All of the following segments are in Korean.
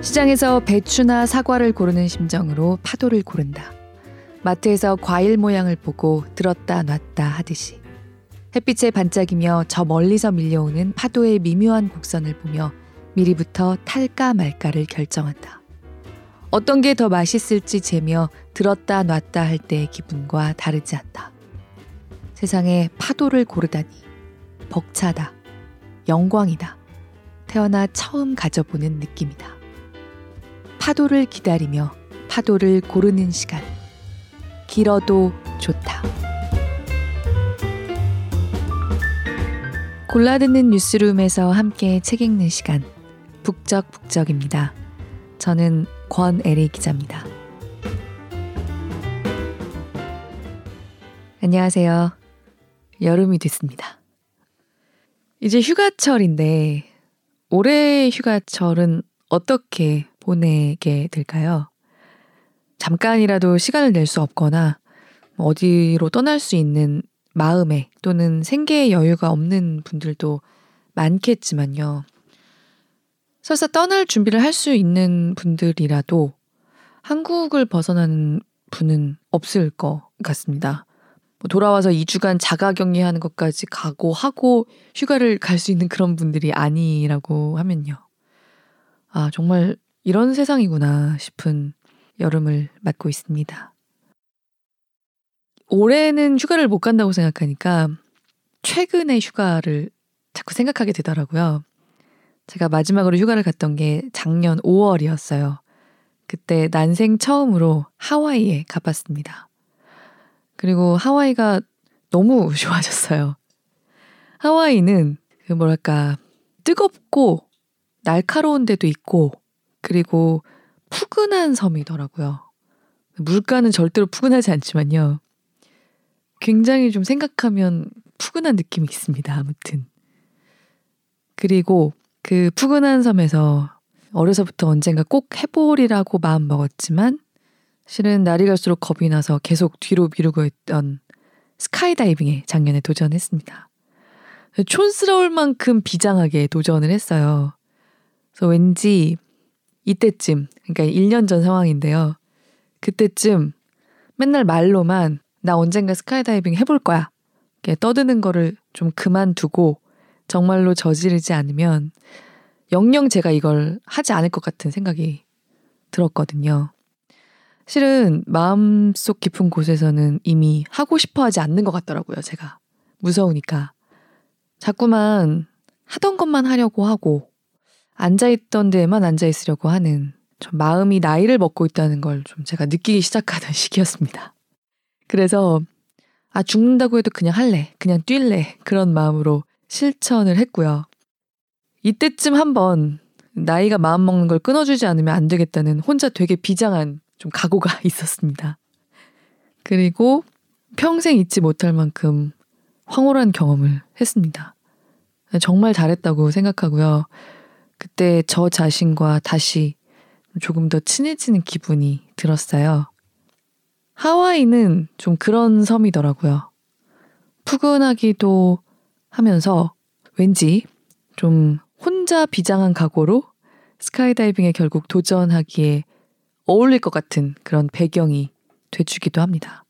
시장에서 배추나 사과를 고르는 심정으로 파도를 고른다. 마트에서 과일 모양을 보고 들었다 놨다 하듯이 햇빛에 반짝이며 저 멀리서 밀려오는 파도의 미묘한 곡선을 보며 미리부터 탈까 말까를 결정한다. 어떤 게 더 맛있을지 재며 들었다 놨다 할 때의 기분과 다르지 않다. 세상에 파도를 고르다니 벅차다. 영광이다. 태어나 처음 가져보는 느낌이다. 파도를 기다리며 파도를 고르는 시간. 길어도 좋다. 골라듣는 뉴스룸에서 함께 책 읽는 시간. 북적북적입니다. 저는 권애리 기자입니다. 안녕하세요. 여름이 됐습니다. 이제 휴가철인데 올해 휴가철은 어떻게 보내게 될까요? 잠깐이라도 시간을 낼 수 없거나 어디로 떠날 수 있는 마음에 또는 생계의 여유가 없는 분들도 많겠지만요. 설사 떠날 준비를 할 수 있는 분들이라도 한국을 벗어나는 분은 없을 것 같습니다. 뭐 돌아와서 2주간 자가 격리하는 것까지 각오하고 휴가를 갈 수 있는 그런 분들이 아니라고 하면요. 아, 정말 이런 세상이구나 싶은 여름을 맞고 있습니다. 올해는 휴가를 못 간다고 생각하니까 최근의 휴가를 자꾸 생각하게 되더라고요. 제가 마지막으로 휴가를 갔던 게 작년 5월이었어요. 그때 난생 처음으로 하와이에 가봤습니다. 그리고 하와이가 너무 좋아졌어요. 하와이는 그 뭐랄까 뜨겁고 날카로운 데도 있고 그리고 푸근한 섬이더라고요. 물가는 절대로 푸근하지 않지만요. 굉장히 좀 생각하면 푸근한 느낌이 있습니다. 아무튼. 그리고 그 푸근한 섬에서 어려서부터 언젠가 꼭 해보리라고 마음 먹었지만 실은 날이 갈수록 겁이 나서 계속 뒤로 미루고 있던 스카이다이빙에 작년에 도전했습니다. 촌스러울 만큼 비장하게 도전을 했어요. 그래서 왠지 이때쯤, 그러니까 1년 전 상황인데요. 그때쯤 맨날 말로만 나 언젠가 스카이다이빙 해볼 거야. 떠드는 거를 좀 그만두고 정말로 저지르지 않으면 영영 제가 이걸 하지 않을 것 같은 생각이 들었거든요. 실은 마음속 깊은 곳에서는 이미 하고 싶어 하지 않는 것 같더라고요, 제가. 무서우니까. 자꾸만 하던 것만 하려고 하고, 앉아있던 데에만 앉아있으려고 하는, 좀 마음이 나이를 먹고 있다는 걸 좀 제가 느끼기 시작하던 시기였습니다. 그래서, 아, 죽는다고 해도 그냥 할래. 그냥 뛸래. 그런 마음으로 실천을 했고요. 이때쯤 한번 나이가 마음 먹는 걸 끊어주지 않으면 안 되겠다는 혼자 되게 비장한 좀 각오가 있었습니다. 그리고 평생 잊지 못할 만큼 황홀한 경험을 했습니다. 정말 잘했다고 생각하고요. 그때 저 자신과 다시 조금 더 친해지는 기분이 들었어요. 하와이는 좀 그런 섬이더라고요. 푸근하기도 하면서 왠지 좀 혼자 비장한 각오로 스카이다이빙에 결국 도전하기에 어울릴 것 같은 그런 배경이 돼주기도 합니다.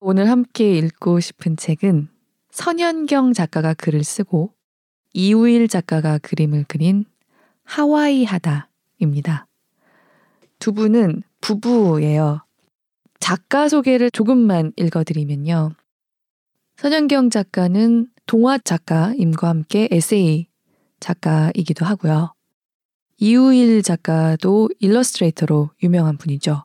오늘 함께 읽고 싶은 책은 선현경 작가가 글을 쓰고 이우일 작가가 그림을 그린 하와이 하다입니다. 두 분은 부부예요. 작가 소개를 조금만 읽어드리면요. 선현경 작가는 동화 작가임과 함께 에세이 작가이기도 하고요. 이우일 작가도 일러스트레이터로 유명한 분이죠.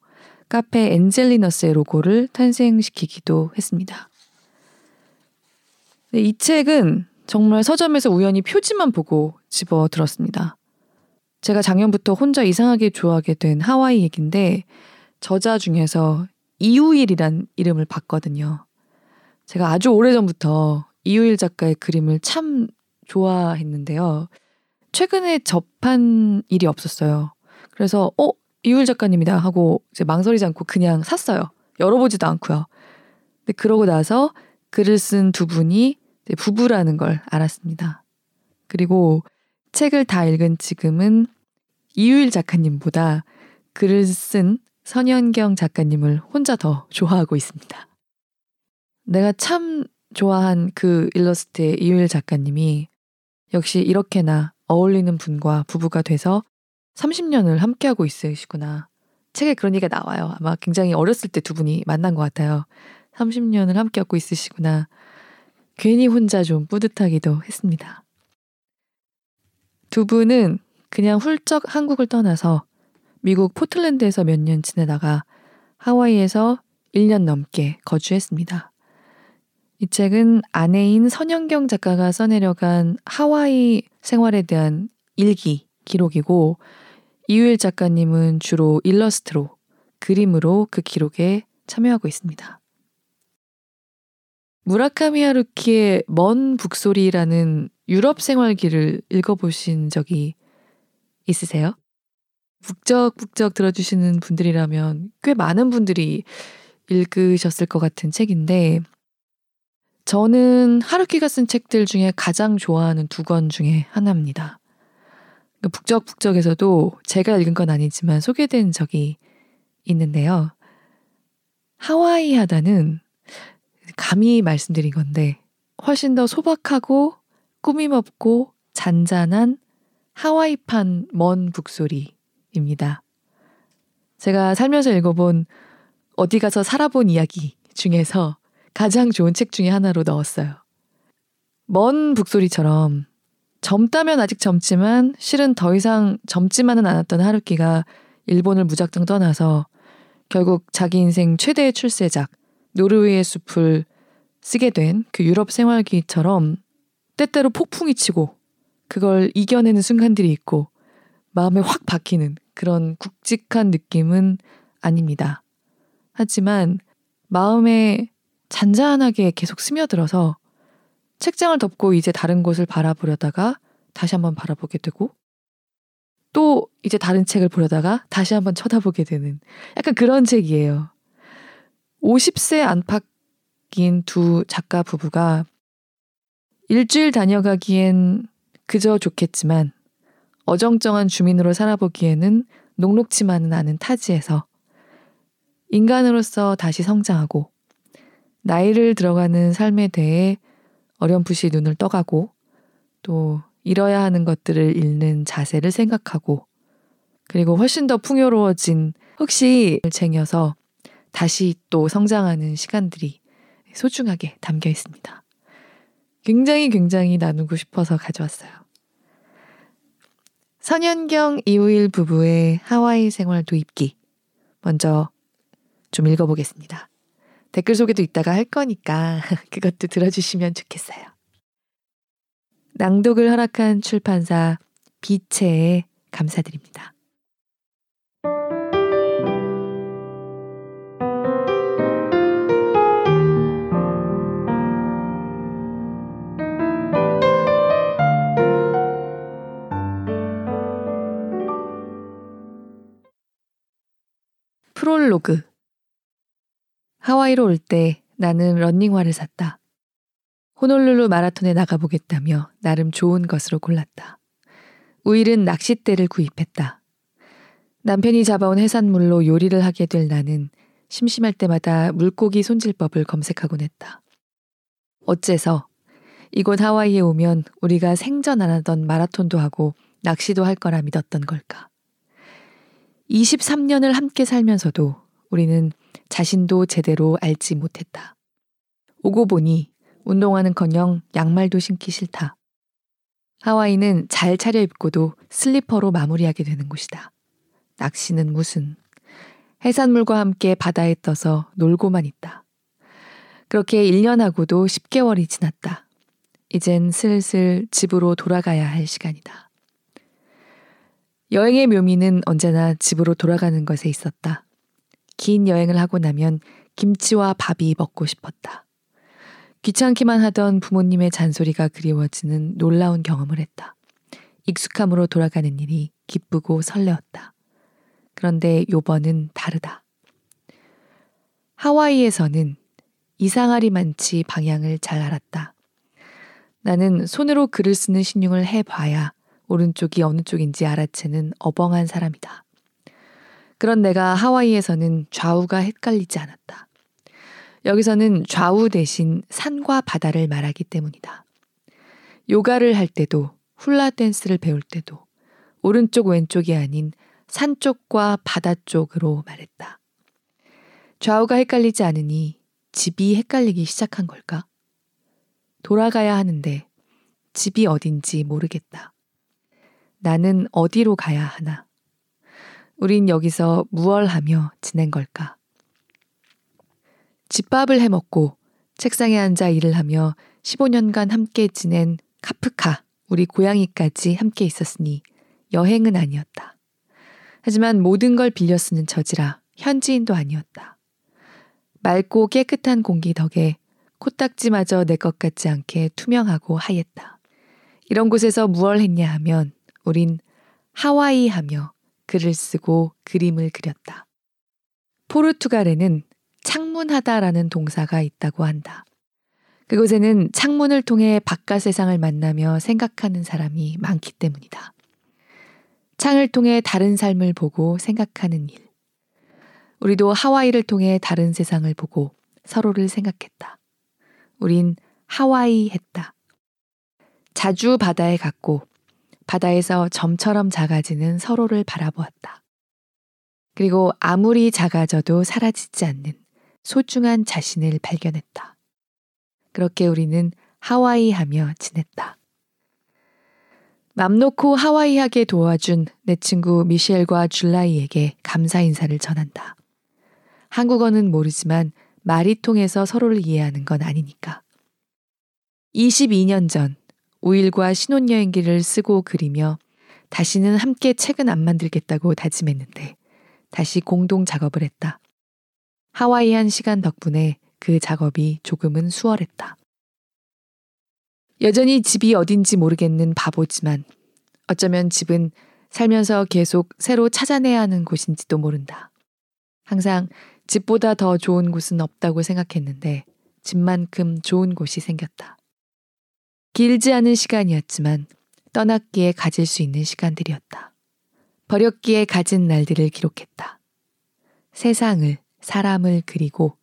카페 엔젤리너스의 로고를 탄생시키기도 했습니다. 이 책은 정말 서점에서 우연히 표지만 보고 집어 들었습니다. 제가 작년부터 혼자 이상하게 좋아하게 된 하와이 얘긴데 저자 중에서 이우일이란 이름을 봤거든요. 제가 아주 오래전부터 이우일 작가의 그림을 참 좋아했는데요. 최근에 접한 일이 없었어요. 그래서 어 이우일 작가님이다 하고 이제 망설이지 않고 그냥 샀어요. 열어보지도 않고요. 근데 그러고 나서 글을 쓴 두 분이 부부라는 걸 알았습니다. 그리고 책을 다 읽은 지금은 이유일 작가님보다 글을 쓴 선현경 작가님을 혼자 더 좋아하고 있습니다. 내가 참 좋아한 그 일러스트의 이유일 작가님이 역시 이렇게나 어울리는 분과 부부가 돼서 30년을 함께하고 있으시구나. 책에 그런 얘기가 나와요. 아마 굉장히 어렸을 때 두 분이 만난 것 같아요. 30년을 함께하고 있으시구나. 괜히 혼자 좀 뿌듯하기도 했습니다. 두 분은 그냥 훌쩍 한국을 떠나서 미국 포틀랜드에서 몇 년 지내다가 하와이에서 1년 넘게 거주했습니다. 이 책은 아내인 선영경 작가가 써내려간 하와이 생활에 대한 일기, 기록이고 이유일 작가님은 주로 일러스트로, 그림으로 그 기록에 참여하고 있습니다. 무라카미 하루키의 먼 북소리라는 유럽 생활기를 읽어보신 적이 있으세요? 북적북적 들어주시는 분들이라면 꽤 많은 분들이 읽으셨을 것 같은 책인데, 저는 하루키가 쓴 책들 중에 가장 좋아하는 두 권 중에 하나입니다. 그 북적북적에서도 제가 읽은 건 아니지만 소개된 적이 있는데요. 하와이 하다는 감히 말씀드린 건데 훨씬 더 소박하고 꾸밈없고 잔잔한 하와이판 먼 북소리입니다. 제가 살면서 읽어본 어디 가서 살아본 이야기 중에서 가장 좋은 책 중에 하나로 넣었어요. 먼 북소리처럼 젊다면 아직 젊지만 실은 더 이상 젊지만은 않았던 하루키가 일본을 무작정 떠나서 결국 자기 인생 최대의 출세작 노르웨이의 숲을 쓰게 된 그 유럽 생활기처럼 때때로 폭풍이 치고 그걸 이겨내는 순간들이 있고 마음에 확 박히는 그런 굵직한 느낌은 아닙니다. 하지만 마음에 잔잔하게 계속 스며들어서 책장을 덮고 이제 다른 곳을 바라보려다가 다시 한번 바라보게 되고 또 이제 다른 책을 보려다가 다시 한번 쳐다보게 되는 약간 그런 책이에요. 50세 안팎인 두 작가 부부가 일주일 다녀가기엔 그저 좋겠지만 어정쩡한 주민으로 살아보기에는 녹록치만은 않은 타지에서 인간으로서 다시 성장하고 나이를 들어가는 삶에 대해 어렴풋이 눈을 떠가고 또 잃어야 하는 것들을 잃는 자세를 생각하고 그리고 훨씬 더 풍요로워진 흑시 쟁여서 다시 또 성장하는 시간들이 소중하게 담겨 있습니다. 굉장히 굉장히 나누고 싶어서 가져왔어요. 선현경 이우일 부부의 하와이 생활 도입기. 먼저 좀 읽어보겠습니다. 댓글 소개도 이따가 할 거니까 그것도 들어주시면 좋겠어요. 낭독을 허락한 출판사 비체에 감사드립니다. 프롤로그 하와이로 올 때 나는 런닝화를 샀다. 호놀룰루 마라톤에 나가보겠다며 나름 좋은 것으로 골랐다. 우일은 낚싯대를 구입했다. 남편이 잡아온 해산물로 요리를 하게 될 나는 심심할 때마다 물고기 손질법을 검색하곤 했다. 어째서 이곳 하와이에 오면 우리가 생전 안 하던 마라톤도 하고 낚시도 할 거라 믿었던 걸까? 23년을 함께 살면서도 우리는 자신도 제대로 알지 못했다. 오고 보니 운동화는커녕 양말도 신기 싫다. 하와이는 잘 차려입고도 슬리퍼로 마무리하게 되는 곳이다. 낚시는 무슨 해산물과 함께 바다에 떠서 놀고만 있다. 그렇게 1년하고도 10개월이 지났다. 이젠 슬슬 집으로 돌아가야 할 시간이다. 여행의 묘미는 언제나 집으로 돌아가는 것에 있었다. 긴 여행을 하고 나면 김치와 밥이 먹고 싶었다. 귀찮기만 하던 부모님의 잔소리가 그리워지는 놀라운 경험을 했다. 익숙함으로 돌아가는 일이 기쁘고 설레었다. 그런데 요번은 다르다. 하와이에서는 이상하리만치 방향을 잘 알았다. 나는 손으로 글을 쓰는 신용을 해봐야 오른쪽이 어느 쪽인지 알아채는 어벙한 사람이다. 그런 내가 하와이에서는 좌우가 헷갈리지 않았다. 여기서는 좌우 대신 산과 바다를 말하기 때문이다. 요가를 할 때도 훌라 댄스를 배울 때도 오른쪽 왼쪽이 아닌 산 쪽과 바다 쪽으로 말했다. 좌우가 헷갈리지 않으니 집이 헷갈리기 시작한 걸까? 돌아가야 하는데 집이 어딘지 모르겠다. 나는 어디로 가야 하나? 우린 여기서 무얼 하며 지낸 걸까? 집밥을 해 먹고 책상에 앉아 일을 하며 15년간 함께 지낸 카프카, 우리 고양이까지 함께 있었으니 여행은 아니었다. 하지만 모든 걸 빌려 쓰는 처지라 현지인도 아니었다. 맑고 깨끗한 공기 덕에 코딱지마저 내 것 같지 않게 투명하고 하였다. 이런 곳에서 무얼 했냐 하면 우린 하와이 하며 글을 쓰고 그림을 그렸다. 포르투갈에는 창문하다라는 동사가 있다고 한다. 그곳에는 창문을 통해 바깥 세상을 만나며 생각하는 사람이 많기 때문이다. 창을 통해 다른 삶을 보고 생각하는 일. 우리도 하와이를 통해 다른 세상을 보고 서로를 생각했다. 우린 하와이 했다. 자주 바다에 갔고 바다에서 점처럼 작아지는 서로를 바라보았다. 그리고 아무리 작아져도 사라지지 않는 소중한 자신을 발견했다. 그렇게 우리는 하와이 하며 지냈다. 맘 놓고 하와이 하게 도와준 내 친구 미셸과 줄라이에게 감사 인사를 전한다. 한국어는 모르지만 말이 통해서 서로를 이해하는 건 아니니까. 22년 전 5일과 신혼여행기를 쓰고 그리며 다시는 함께 책은 안 만들겠다고 다짐했는데 다시 공동 작업을 했다. 하와이한 시간 덕분에 그 작업이 조금은 수월했다. 여전히 집이 어딘지 모르겠는 바보지만 어쩌면 집은 살면서 계속 새로 찾아내야 하는 곳인지도 모른다. 항상 집보다 더 좋은 곳은 없다고 생각했는데 집만큼 좋은 곳이 생겼다. 길지 않은 시간이었지만 떠났기에 가질 수 있는 시간들이었다. 버렸기에 가진 날들을 기록했다. 세상을, 사람을 그리고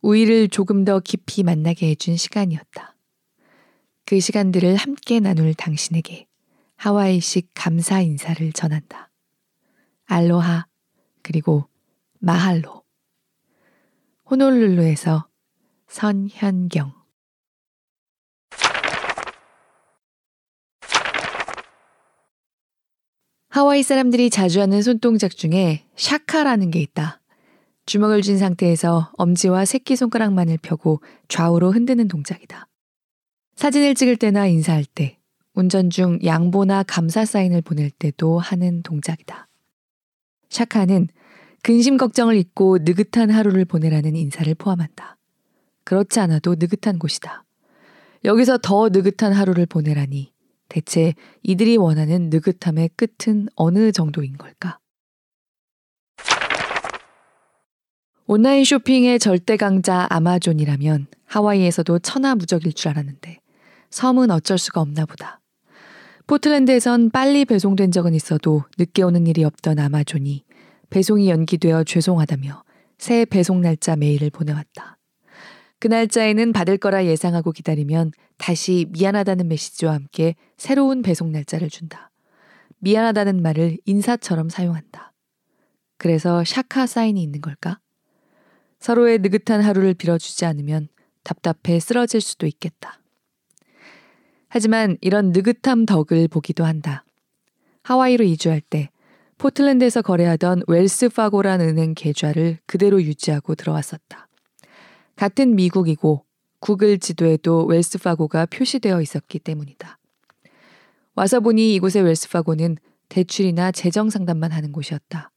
우리를 조금 더 깊이 만나게 해준 시간이었다. 그 시간들을 함께 나눌 당신에게 하와이식 감사 인사를 전한다. 알로하, 그리고 마할로. 호놀룰루에서 선현경. 하와이 사람들이 자주 하는 손동작 중에 샤카라는 게 있다. 주먹을 쥔 상태에서 엄지와 새끼손가락만을 펴고 좌우로 흔드는 동작이다. 사진을 찍을 때나 인사할 때, 운전 중 양보나 감사 사인을 보낼 때도 하는 동작이다. 샤카는 근심 걱정을 잊고 느긋한 하루를 보내라는 인사를 포함한다. 그렇지 않아도 느긋한 곳이다. 여기서 더 느긋한 하루를 보내라니 대체 이들이 원하는 느긋함의 끝은 어느 정도인 걸까? 온라인 쇼핑의 절대 강자 아마존이라면 하와이에서도 천하무적일 줄 알았는데 섬은 어쩔 수가 없나 보다. 포틀랜드에선 빨리 배송된 적은 있어도 늦게 오는 일이 없던 아마존이 배송이 연기되어 죄송하다며 새 배송 날짜 메일을 보내왔다. 그 날짜에는 받을 거라 예상하고 기다리면 다시 미안하다는 메시지와 함께 새로운 배송 날짜를 준다. 미안하다는 말을 인사처럼 사용한다. 그래서 샤카 사인이 있는 걸까? 서로의 느긋한 하루를 빌어주지 않으면 답답해 쓰러질 수도 있겠다. 하지만 이런 느긋함 덕을 보기도 한다. 하와이로 이주할 때 포틀랜드에서 거래하던 웰스 파고란 은행 계좌를 그대로 유지하고 들어왔었다. 같은 미국이고 구글 지도에도 웰스파고가 표시되어 있었기 때문이다. 와서 보니 이곳의 웰스파고는 대출이나 재정 상담만 하는 곳이었다.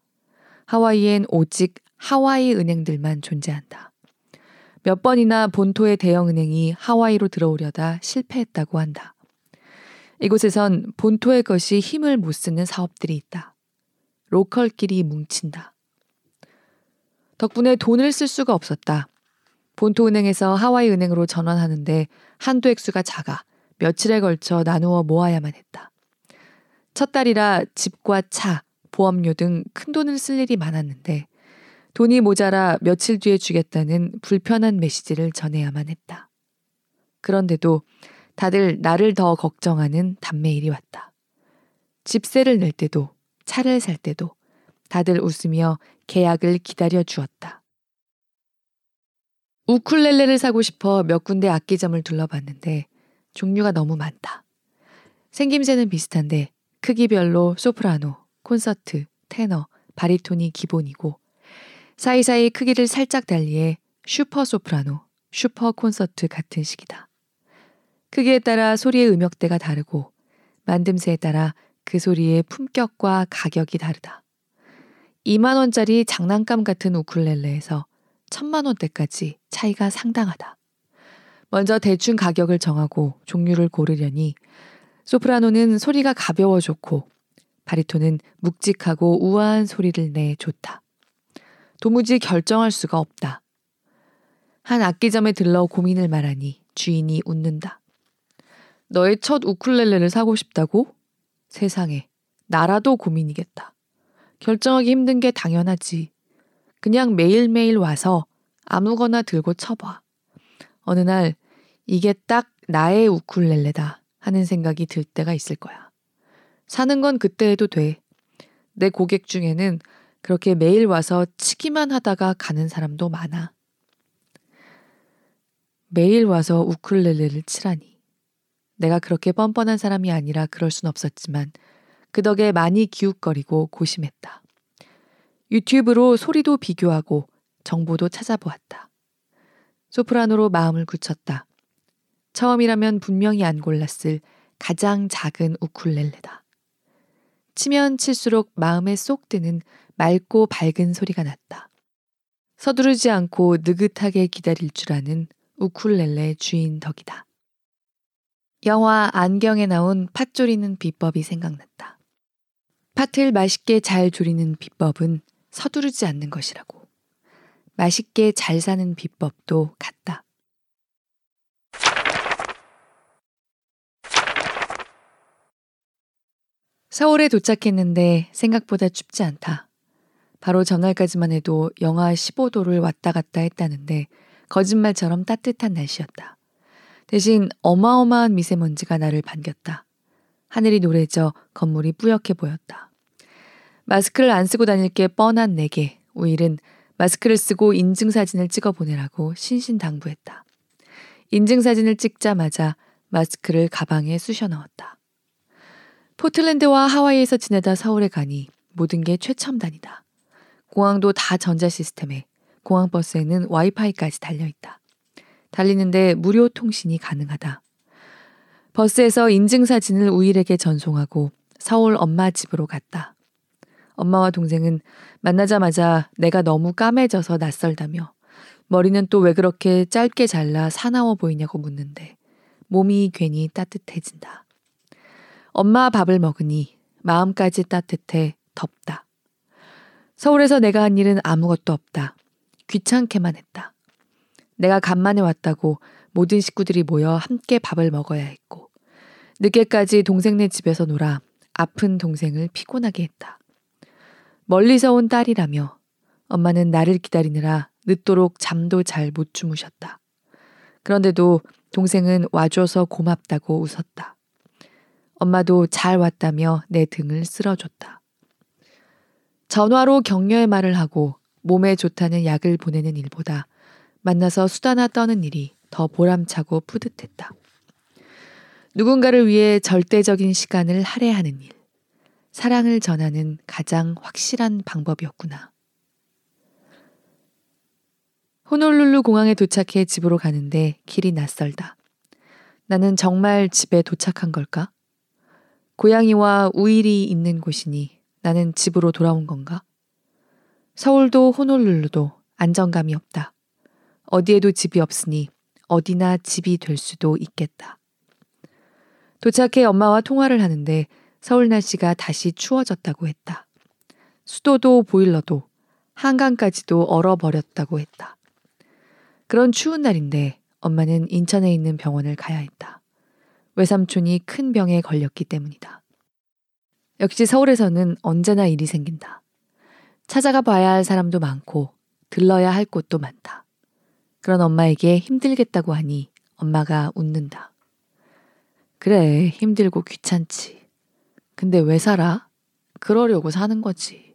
하와이엔 오직 하와이 은행들만 존재한다. 몇 번이나 본토의 대형 은행이 하와이로 들어오려다 실패했다고 한다. 이곳에선 본토의 것이 힘을 못 쓰는 사업들이 있다. 로컬끼리 뭉친다. 덕분에 돈을 쓸 수가 없었다. 본토 은행에서 하와이 은행으로 전환하는데 한도 액수가 작아 며칠에 걸쳐 나누어 모아야만 했다. 첫 달이라 집과 차, 보험료 등 큰 돈을 쓸 일이 많았는데 돈이 모자라 며칠 뒤에 주겠다는 불편한 메시지를 전해야만 했다. 그런데도 다들 나를 더 걱정하는 단메일이 왔다. 집세를 낼 때도 차를 살 때도 다들 웃으며 계약을 기다려 주었다. 우쿨렐레를 사고 싶어 몇 군데 악기점을 둘러봤는데 종류가 너무 많다. 생김새는 비슷한데 크기별로 소프라노, 콘서트, 테너, 바리톤이 기본이고 사이사이 크기를 살짝 달리해 슈퍼 소프라노, 슈퍼 콘서트 같은 식이다. 크기에 따라 소리의 음역대가 다르고 만듦새에 따라 그 소리의 품격과 가격이 다르다. 2만원짜리 장난감 같은 우쿨렐레에서 1000만원대까지 차이가 상당하다. 먼저 대충 가격을 정하고 종류를 고르려니 소프라노는 소리가 가벼워 좋고 바리톤은 묵직하고 우아한 소리를 내 좋다. 도무지 결정할 수가 없다. 한 악기점에 들러 고민을 말하니 주인이 웃는다. 너의 첫 우쿨렐레를 사고 싶다고? 세상에, 나라도 고민이겠다. 결정하기 힘든 게 당연하지. 그냥 매일매일 와서 아무거나 들고 쳐봐. 어느 날 이게 딱 나의 우쿨렐레다 하는 생각이 들 때가 있을 거야. 사는 건 그때 해도 돼. 내 고객 중에는 그렇게 매일 와서 치기만 하다가 가는 사람도 많아. 매일 와서 우쿨렐레를 치라니. 내가 그렇게 뻔뻔한 사람이 아니라 그럴 순 없었지만 그 덕에 많이 기웃거리고 고심했다. 유튜브로 소리도 비교하고 정보도 찾아보았다. 소프라노로 마음을 굳혔다. 처음이라면 분명히 안 골랐을 가장 작은 우쿨렐레다. 치면 칠수록 마음에 쏙 드는 맑고 밝은 소리가 났다. 서두르지 않고 느긋하게 기다릴 줄 아는 우쿨렐레 주인 덕이다. 영화 안경에 나온 팥 조리는 비법이 생각났다. 팥을 맛있게 잘 조리는 비법은 서두르지 않는 것이라고. 맛있게 잘 사는 비법도 같다. 서울에 도착했는데 생각보다 춥지 않다. 바로 전날까지만 해도 영하 15도를 왔다 갔다 했다는데 거짓말처럼 따뜻한 날씨였다. 대신 어마어마한 미세먼지가 나를 반겼다. 하늘이 노래져 건물이 뿌옇게 보였다. 마스크를 안 쓰고 다닐 게 뻔한 내게 우일은 마스크를 쓰고 인증사진을 찍어 보내라고 신신당부했다. 인증사진을 찍자마자 마스크를 가방에 쑤셔 넣었다. 포틀랜드와 하와이에서 지내다 서울에 가니 모든 게 최첨단이다. 공항도 다 전자 시스템에 공항 버스에는 와이파이까지 달려 있다. 달리는데 무료 통신이 가능하다. 버스에서 인증사진을 우일에게 전송하고 서울 엄마 집으로 갔다. 엄마와 동생은 만나자마자 내가 너무 까매져서 낯설다며 머리는 또 왜 그렇게 짧게 잘라 사나워 보이냐고 묻는데 몸이 괜히 따뜻해진다. 엄마 밥을 먹으니 마음까지 따뜻해 덥다. 서울에서 내가 한 일은 아무것도 없다. 귀찮게만 했다. 내가 간만에 왔다고 모든 식구들이 모여 함께 밥을 먹어야 했고, 늦게까지 동생네 집에서 놀아 아픈 동생을 피곤하게 했다. 멀리서 온 딸이라며 엄마는 나를 기다리느라 늦도록 잠도 잘 못 주무셨다. 그런데도 동생은 와줘서 고맙다고 웃었다. 엄마도 잘 왔다며 내 등을 쓸어줬다. 전화로 격려의 말을 하고 몸에 좋다는 약을 보내는 일보다 만나서 수다나 떠는 일이 더 보람차고 뿌듯했다. 누군가를 위해 절대적인 시간을 할애하는 일. 사랑을 전하는 가장 확실한 방법이었구나. 호놀룰루 공항에 도착해 집으로 가는데 길이 낯설다. 나는 정말 집에 도착한 걸까? 고양이와 우일이 있는 곳이니 나는 집으로 돌아온 건가? 서울도 호놀룰루도 안정감이 없다. 어디에도 집이 없으니 어디나 집이 될 수도 있겠다. 도착해 엄마와 통화를 하는데 서울 날씨가 다시 추워졌다고 했다. 수도도 보일러도 한강까지도 얼어버렸다고 했다. 그런 추운 날인데 엄마는 인천에 있는 병원을 가야 했다. 외삼촌이 큰 병에 걸렸기 때문이다. 역시 서울에서는 언제나 일이 생긴다. 찾아가 봐야 할 사람도 많고 들러야 할 곳도 많다. 그런 엄마에게 힘들겠다고 하니 엄마가 웃는다. 그래, 힘들고 귀찮지. 근데 왜 살아? 그러려고 사는 거지.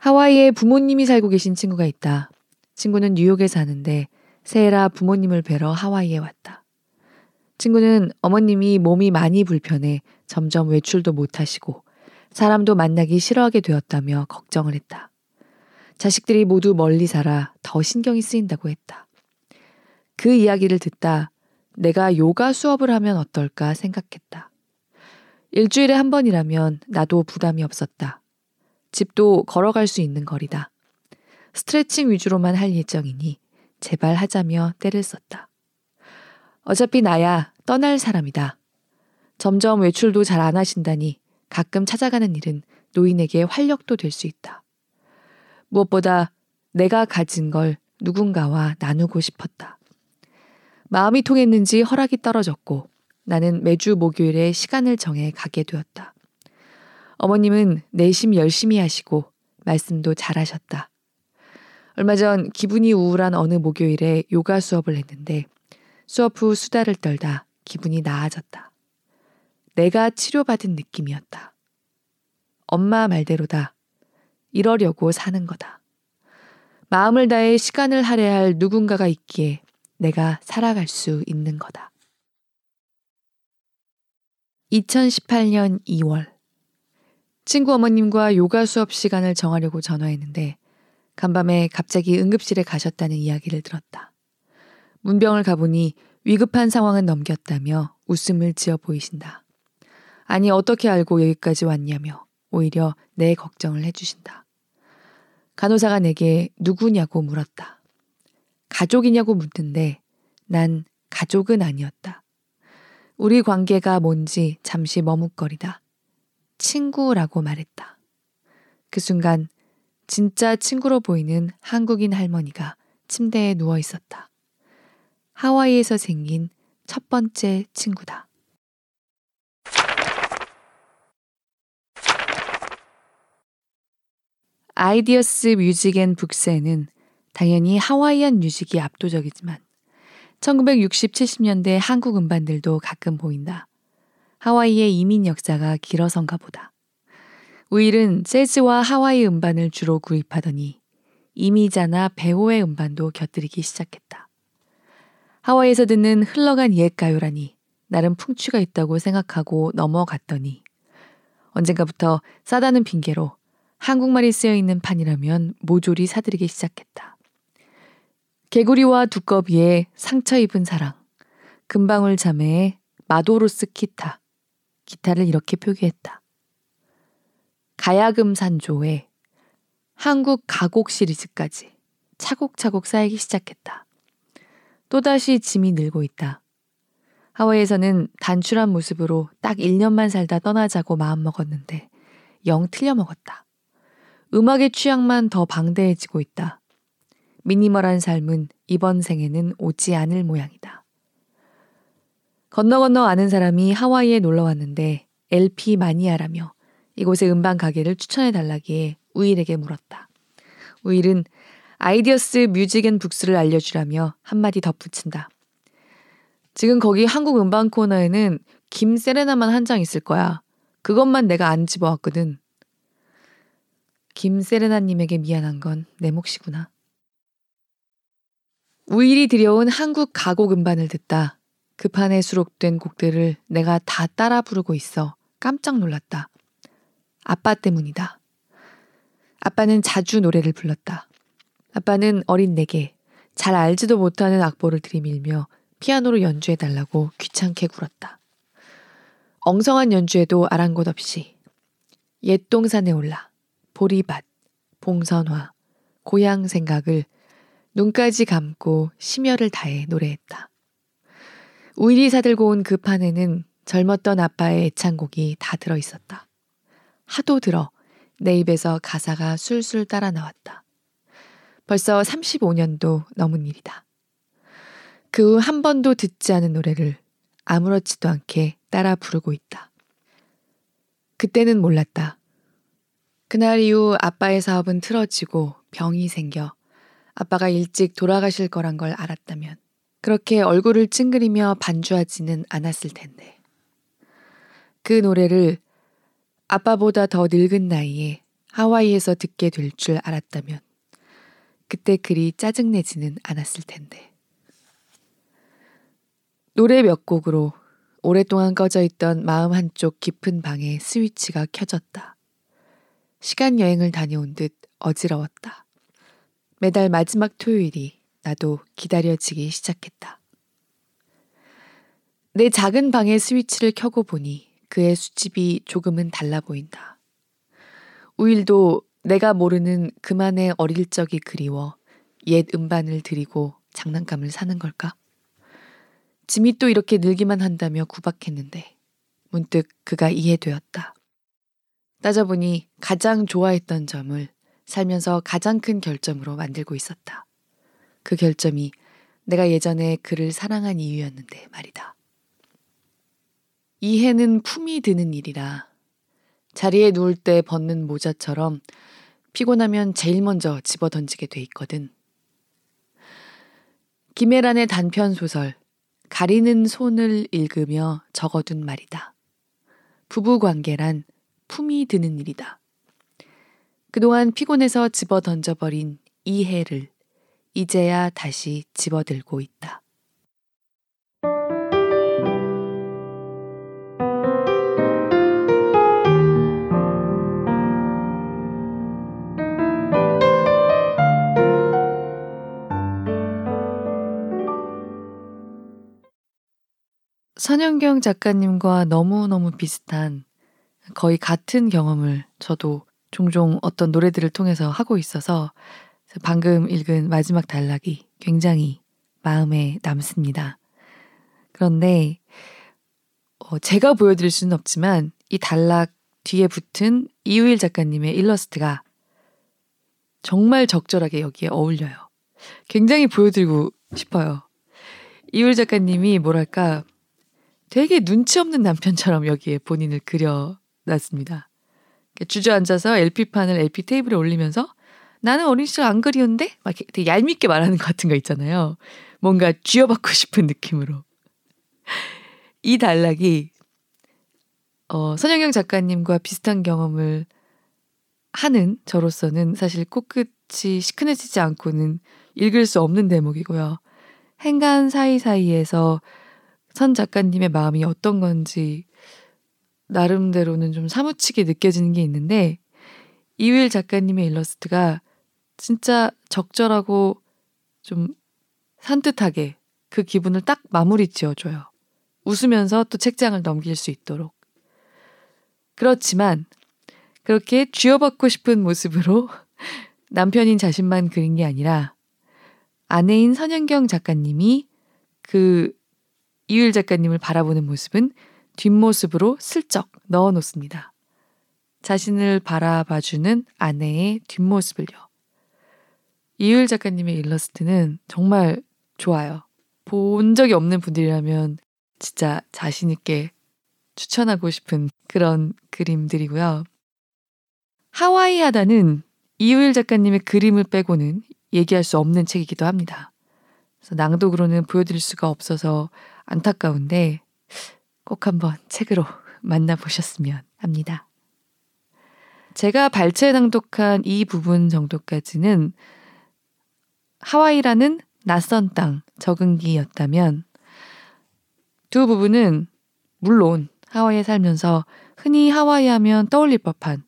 하와이에 부모님이 살고 계신 친구가 있다. 친구는 뉴욕에 사는데 새해라 부모님을 뵈러 하와이에 왔다. 친구는 어머님이 몸이 많이 불편해 점점 외출도 못 하시고 사람도 만나기 싫어하게 되었다며 걱정을 했다. 자식들이 모두 멀리 살아 더 신경이 쓰인다고 했다. 그 이야기를 듣다 내가 요가 수업을 하면 어떨까 생각했다. 일주일에 한 번이라면 나도 부담이 없었다. 집도 걸어갈 수 있는 거리다. 스트레칭 위주로만 할 예정이니 제발 하자며 때를 썼다. 어차피 나야 떠날 사람이다. 점점 외출도 잘 안 하신다니 가끔 찾아가는 일은 노인에게 활력도 될 수 있다. 무엇보다 내가 가진 걸 누군가와 나누고 싶었다. 마음이 통했는지 허락이 떨어졌고 나는 매주 목요일에 시간을 정해 가게 되었다. 어머님은 내심 열심히 하시고 말씀도 잘 하셨다. 얼마 전 기분이 우울한 어느 목요일에 요가 수업을 했는데 수업 후 수다를 떨다 기분이 나아졌다. 내가 치료받은 느낌이었다. 엄마 말대로다. 이러려고 사는 거다. 마음을 다해 시간을 할애할 누군가가 있기에 내가 살아갈 수 있는 거다. 2018년 2월. 친구 어머님과 요가 수업 시간을 정하려고 전화했는데 간밤에 갑자기 응급실에 가셨다는 이야기를 들었다. 문병을 가보니 위급한 상황은 넘겼다며 웃음을 지어 보이신다. 아니, 어떻게 알고 여기까지 왔냐며 오히려 내 걱정을 해주신다. 간호사가 내게 누구냐고 물었다. 가족이냐고 묻는데 난 가족은 아니었다. 우리 관계가 뭔지 잠시 머뭇거리다. 친구라고 말했다. 그 순간 진짜 친구로 보이는 한국인 할머니가 침대에 누워 있었다. 하와이에서 생긴 첫 번째 친구다. Idea's Music and Books에는 당연히 Hawaiian music이 압도적이지만 1960, 70년대 한국 음반들도 가끔 보인다. 하와이의 이민 역사가 길어선가 보다. 우일은 재즈와 하와이 음반을 주로 구입하더니 이미자나 배호의 음반도 곁들이기 시작했다. 하와이에서 듣는 흘러간 옛 가요라니 나름 풍취가 있다고 생각하고 넘어갔더니 언젠가부터 싸다는 핑계로 한국말이 쓰여 있는 판이라면 모조리 사들이기 시작했다. 개구리와 두꺼비의 상처 입은 사랑, 금방울 자매의 마도로스 기타, 기타를 이렇게 표기했다. 가야금 산조의 한국 가곡 시리즈까지 차곡차곡 쌓이기 시작했다. 또다시 짐이 늘고 있다. 하와이에서는 단출한 모습으로 딱 1년만 살다 떠나자고 마음먹었는데 영 틀려먹었다. 음악의 취향만 더 방대해지고 있다. 미니멀한 삶은 이번 생에는 오지 않을 모양이다. 건너 건너 아는 사람이 하와이에 놀러 왔는데 LP 마니아라며 이곳의 음반 가게를 추천해 달라기에 우일에게 물었다. 우일은 Idea's Music and Books를 알려주라며 한마디 덧붙인다. 지금 거기 한국 음반 코너에는 김 세레나만 한 장 있을 거야. 그것만 내가 안 집어왔거든. 김 세레나님에게 미안한 건 내 몫이구나. 우일이 들여온 한국 가곡 음반을 듣다 그 판에 수록된 곡들을 내가 다 따라 부르고 있어 깜짝 놀랐다. 아빠 때문이다. 아빠는 자주 노래를 불렀다. 아빠는 어린 내게 잘 알지도 못하는 악보를 들이밀며 피아노로 연주해달라고 귀찮게 굴었다. 엉성한 연주에도 아랑곳 없이 옛 동산에 올라 보리밭, 봉선화, 고향 생각을 눈까지 감고 심혈을 다해 노래했다. 우일이 사들고 온 그 판에는 젊었던 아빠의 애창곡이 다 들어 있었다. 하도 들어 내 입에서 가사가 술술 따라 나왔다. 벌써 35년도 넘은 일이다. 그 후 한 번도 듣지 않은 노래를 아무렇지도 않게 따라 부르고 있다. 그때는 몰랐다. 그날 이후 아빠의 사업은 틀어지고 병이 생겨 아빠가 일찍 돌아가실 거란 걸 알았다면 그렇게 얼굴을 찡그리며 반주하지는 않았을 텐데. 그 노래를 아빠보다 더 늙은 나이에 하와이에서 듣게 될 줄 알았다면 그때 그리 짜증내지는 않았을 텐데. 노래 몇 곡으로 오랫동안 꺼져 있던 마음 한쪽 깊은 방에 스위치가 켜졌다. 시간 여행을 다녀온 듯 어지러웠다. 매달 마지막 토요일이 나도 기다려지기 시작했다. 내 작은 방의 스위치를 켜고 보니 그의 수집이 조금은 달라 보인다. 우일도 내가 모르는 그만의 어릴 적이 그리워 옛 음반을 들이고 장난감을 사는 걸까? 짐이 또 이렇게 늘기만 한다며 구박했는데 문득 그가 이해되었다. 따져보니 가장 좋아했던 점을 살면서 가장 큰 결점으로 만들고 있었다. 그 결점이 내가 예전에 그를 사랑한 이유였는데 말이다. 이해는 품이 드는 일이라 자리에 누울 때 벗는 모자처럼 피곤하면 제일 먼저 집어 던지게 돼 있거든. 김혜란의 단편 소설 가리는 손을 읽으며 적어둔 말이다. 부부 관계란 품이 드는 일이다. 그동안 피곤해서 집어 던져버린 이해를 이제야 다시 집어들고 있다. 선영경 작가님과 너무너무 비슷한 거의 같은 경험을 저도 종종 어떤 노래들을 통해서 하고 있어서 방금 읽은 마지막 단락이 굉장히 마음에 남습니다. 그런데 어, 제가 보여드릴 수는 없지만 이 단락 뒤에 붙은 이우일 작가님의 일러스트가 정말 적절하게 여기에 어울려요. 굉장히 보여드리고 싶어요. 이우일 작가님이 뭐랄까 되게 눈치 없는 남편처럼 여기에 본인을 그려놨습니다. 주저앉아서 LP판을 LP 테이블에 올리면서 나는 어린 시절 안 그리운데? 막 되게 얄밉게 말하는 것 같은 거 있잖아요. 뭔가 쥐어받고 싶은 느낌으로. 이 단락이 어, 선영경 작가님과 비슷한 경험을 하는 저로서는 사실 코끝이 시큰해지지 않고는 읽을 수 없는 대목이고요. 행간 사이사이에서 선 작가님의 마음이 어떤 건지 나름대로는 좀 사무치게 느껴지는 게 있는데 이윌 작가님의 일러스트가 진짜 적절하고 좀 산뜻하게 그 기분을 딱 마무리 지어줘요. 웃으면서 또 책장을 넘길 수 있도록. 그렇지만 그렇게 쥐어받고 싶은 모습으로 남편인 자신만 그린 게 아니라 아내인 선현경 작가님이 그 이율 작가님을 바라보는 모습은 뒷모습으로 슬쩍 넣어 놓습니다. 자신을 바라봐주는 아내의 뒷모습을요. 이율 작가님의 일러스트는 정말 좋아요. 본 적이 없는 분들이라면 진짜 자신있게 추천하고 싶은 그런 그림들이고요. 하와이 하다는 이유일 작가님의 그림을 빼고는 얘기할 수 없는 책이기도 합니다. 낭독으로는 보여드릴 수가 없어서 안타까운데 꼭 한번 책으로 만나보셨으면 합니다. 제가 발췌 낭독한 이 부분 정도까지는 하와이라는 낯선 땅 적응기였다면 두 부분은 물론 하와이에 살면서 흔히 하와이 하면 떠올릴 법한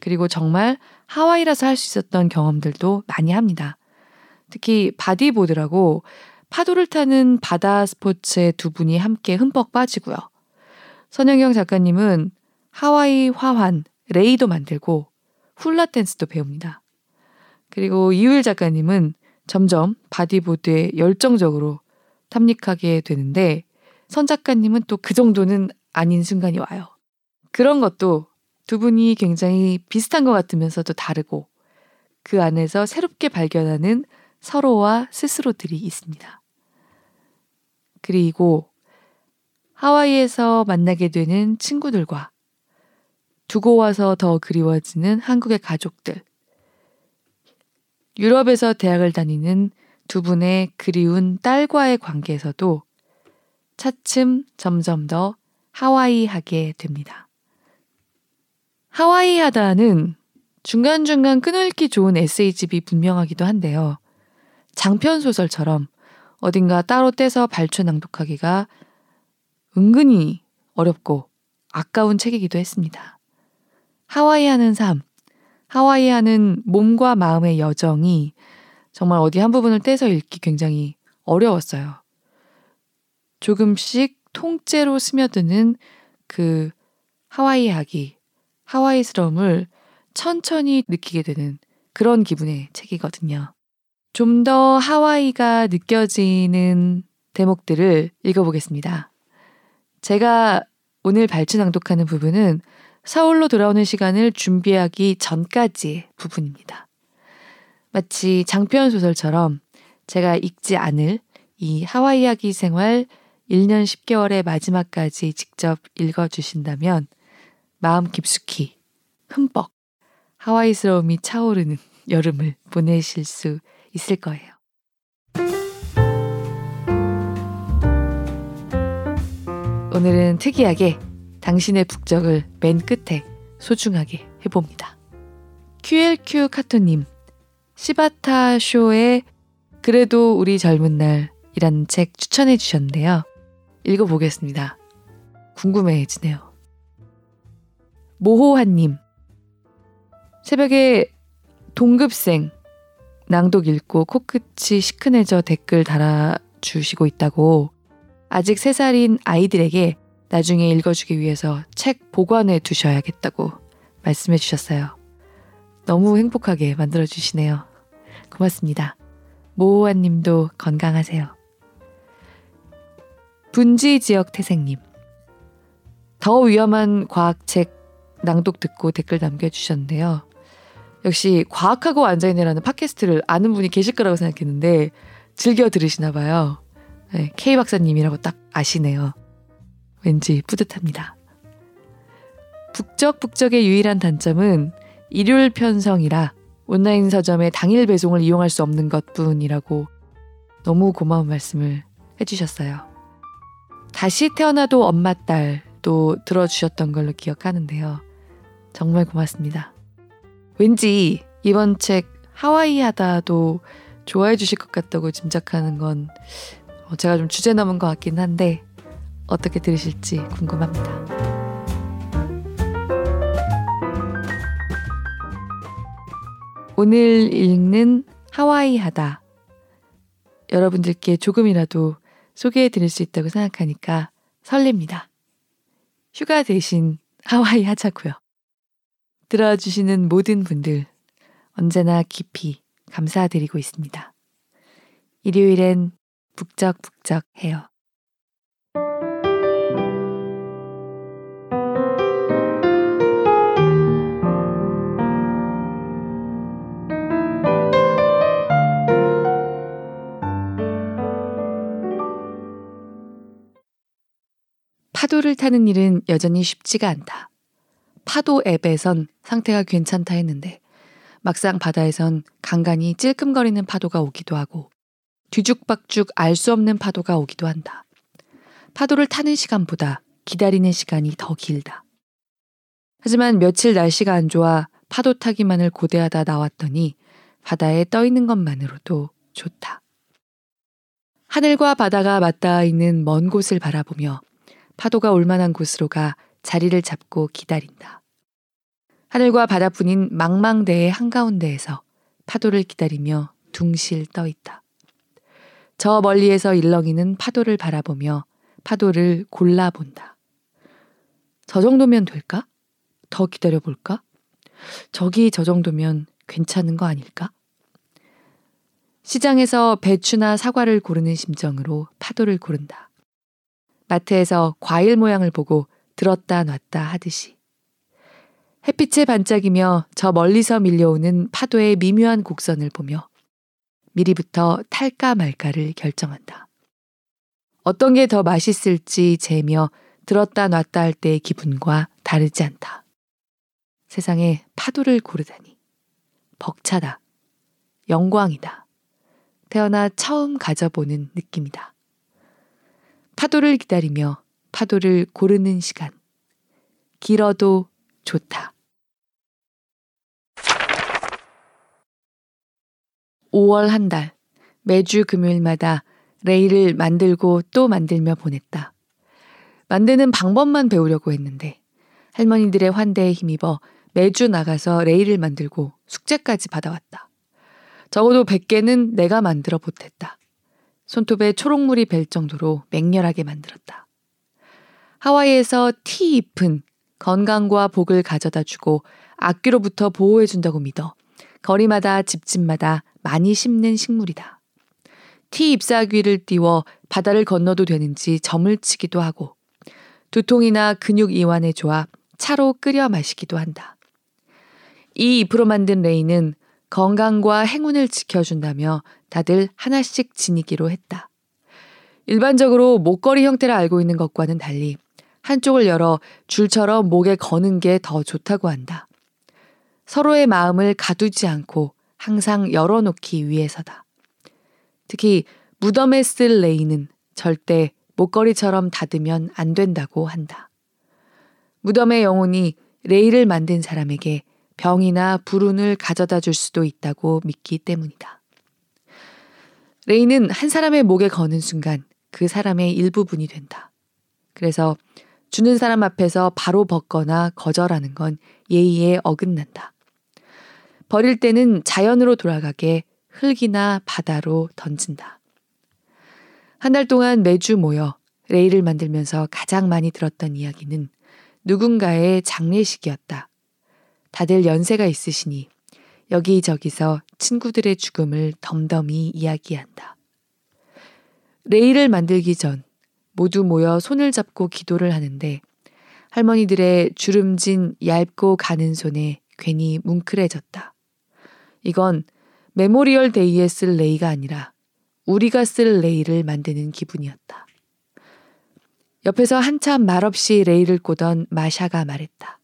그리고 정말 하와이라서 할 수 있었던 경험들도 많이 합니다. 특히 bodyboard라고 파도를 타는 바다 스포츠의 두 분이 함께 흠뻑 빠지고요. 선현경 작가님은 하와이 화환, 레이도 만들고 훌라 댄스도 배웁니다. 그리고 이우일 작가님은 점점 bodyboard에 열정적으로 탐닉하게 되는데 선 작가님은 또 그 정도는 아닌 순간이 와요. 그런 것도 두 분이 굉장히 비슷한 것 같으면서도 다르고 그 안에서 새롭게 발견하는 서로와 스스로들이 있습니다. 그리고 하와이에서 만나게 되는 친구들과 두고 와서 더 그리워지는 한국의 가족들, 유럽에서 대학을 다니는 두 분의 그리운 딸과의 관계에서도 차츰 점점 더 하와이하게 됩니다. 하와이하다는 중간중간 끊어읽기 좋은 에세이집이 분명하기도 한데요. 장편 소설처럼 어딘가 따로 떼서 발췌 낭독하기가 은근히 어렵고 아까운 책이기도 했습니다. 하와이 하는 삶, 하와이 하는 몸과 마음의 여정이 정말 어디 한 부분을 떼서 읽기 굉장히 어려웠어요. 조금씩 통째로 스며드는 그 하와이 하기, 하와이스러움을 천천히 느끼게 되는 그런 기분의 책이거든요. 좀 더 하와이가 느껴지는 대목들을 읽어보겠습니다. 제가 오늘 발췌 낭독하는 부분은 서울로 돌아오는 시간을 준비하기 전까지의 부분입니다. 마치 장편 소설처럼 제가 읽지 않을 이 하와이 이야기 생활 1년 10개월의 마지막까지 직접 읽어주신다면 마음 깊숙이 흠뻑 하와이스러움이 차오르는 여름을 보내실 수 있을 거예요. 오늘은 특이하게 당신의 북적을 맨 끝에 소중하게 해봅니다. QLQ 카토님, 시바타 쇼의 그래도 우리 젊은 날이라는 책 추천해 주셨는데요. 읽어보겠습니다. 궁금해지네요. 모호한님, 새벽에 동급생 낭독 읽고 코끝이 시큰해져 댓글 달아주시고 있다고 아직 3살인 아이들에게 나중에 읽어주기 위해서 책 보관해 두셔야겠다고 말씀해 주셨어요. 너무 행복하게 만들어 주시네요. 고맙습니다. 모호한 님도 건강하세요. 분지 지역 태생님. 더 위험한 과학책 낭독 듣고 댓글 남겨주셨는데요. 역시 과학하고 앉아있네라는 팟캐스트를 아는 분이 계실 거라고 생각했는데 즐겨 들으시나 봐요. 네, K 박사님이라고 딱 아시네요. 왠지 뿌듯합니다. 북적북적의 유일한 단점은 일요일 편성이라 온라인 서점의 당일 배송을 이용할 수 없는 것 뿐이라고 너무 고마운 말씀을 해주셨어요. 다시 태어나도 엄마 딸도 들어주셨던 걸로 기억하는데요. 정말 고맙습니다. 왠지 이번 책 하와이 하다도 좋아해 주실 것 같다고 짐작하는 건 어, 제가 좀 주제 넘은 것 같긴 한데 어떻게 들으실지 궁금합니다. 오늘 읽는 하와이 하다. 여러분들께 조금이라도 소개해 드릴 수 있다고 생각하니까 설렙니다. 휴가 대신 하와이 하자고요. 들어주시는 모든 분들 언제나 깊이 감사드리고 있습니다. 일요일엔 북적북적 해요. 파도를 타는 일은 여전히 쉽지가 않다. 파도 앱에선 상태가 괜찮다 했는데 막상 바다에선 간간히 찔끔거리는 파도가 오기도 하고 뒤죽박죽 알 수 없는 파도가 오기도 한다. 파도를 타는 시간보다 기다리는 시간이 더 길다. 하지만 며칠 날씨가 안 좋아 파도 타기만을 고대하다 나왔더니 바다에 떠 있는 것만으로도 좋다. 하늘과 바다가 맞닿아 있는 먼 곳을 바라보며 파도가 올 만한 곳으로 가 자리를 잡고 기다린다. 하늘과 바다뿐인 망망대의 한가운데에서 파도를 기다리며 둥실 떠 있다. 저 멀리에서 일렁이는 파도를 바라보며 파도를 골라본다. 저 정도면 될까? 더 기다려볼까? 저기 저 정도면 괜찮은 거 아닐까? 시장에서 배추나 사과를 고르는 심정으로 파도를 고른다. 마트에서 과일 모양을 보고 들었다 놨다 하듯이. 햇빛에 반짝이며 저 멀리서 밀려오는 파도의 미묘한 곡선을 보며 미리부터 탈까 말까를 결정한다. 어떤 게 더 맛있을지 재며 들었다 놨다 할 때의 기분과 다르지 않다. 세상에 파도를 고르다니. 벅차다. 영광이다. 태어나 처음 가져보는 느낌이다. 파도를 기다리며 파도를 고르는 시간. 길어도 좋다. 5월 한 달, 매주 금요일마다 레일을 만들고 또 만들며 보냈다. 만드는 방법만 배우려고 했는데 할머니들의 환대에 힘입어 매주 나가서 레일을 만들고 숙제까지 받아왔다. 적어도 100개는 내가 만들어 보탰다. 손톱에 초록물이 벨 정도로 맹렬하게 만들었다. 하와이에서 티 잎은 건강과 복을 가져다 주고 악귀로부터 보호해 준다고 믿어 거리마다 집집마다 많이 심는 식물이다. 티 잎사귀를 띄워 바다를 건너도 되는지 점을 치기도 하고 두통이나 근육 이완에 좋아 차로 끓여 마시기도 한다. 이 잎으로 만든 레이는 건강과 행운을 지켜준다며 다들 하나씩 지니기로 했다. 일반적으로 목걸이 형태를 알고 있는 것과는 달리 한쪽을 열어 줄처럼 목에 거는 게 더 좋다고 한다. 서로의 마음을 가두지 않고 항상 열어놓기 위해서다. 특히 무덤에 쓸 레이는 절대 목걸이처럼 닫으면 안 된다고 한다. 무덤의 영혼이 레이를 만든 사람에게 병이나 불운을 가져다 줄 수도 있다고 믿기 때문이다. 레이는 한 사람의 목에 거는 순간 그 사람의 일부분이 된다. 그래서 주는 사람 앞에서 바로 벗거나 거절하는 건 예의에 어긋난다. 버릴 때는 자연으로 돌아가게 흙이나 바다로 던진다. 한 달 동안 매주 모여 레이를 만들면서 가장 많이 들었던 이야기는 누군가의 장례식이었다. 다들 연세가 있으시니 여기저기서 친구들의 죽음을 덤덤히 이야기한다. 레이를 만들기 전 모두 모여 손을 잡고 기도를 하는데 할머니들의 주름진 얇고 가는 손에 괜히 뭉클해졌다. 이건 Memorial Day에 쓸 레이가 아니라 우리가 쓸 레이를 만드는 기분이었다. 옆에서 한참 말없이 레이를 꼬던 마샤가 말했다.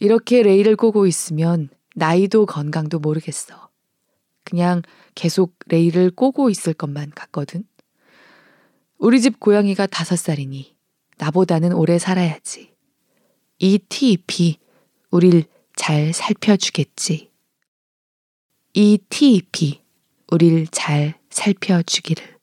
이렇게 레이를 꼬고 있으면 나이도 건강도 모르겠어. 그냥 계속 레이를 꼬고 있을 것만 같거든. 우리 집 고양이가 다섯 살이니 나보다는 오래 살아야지. 이 티잎이 우릴 잘 살펴주겠지. 이 티잎이 우릴 잘 살펴주기를.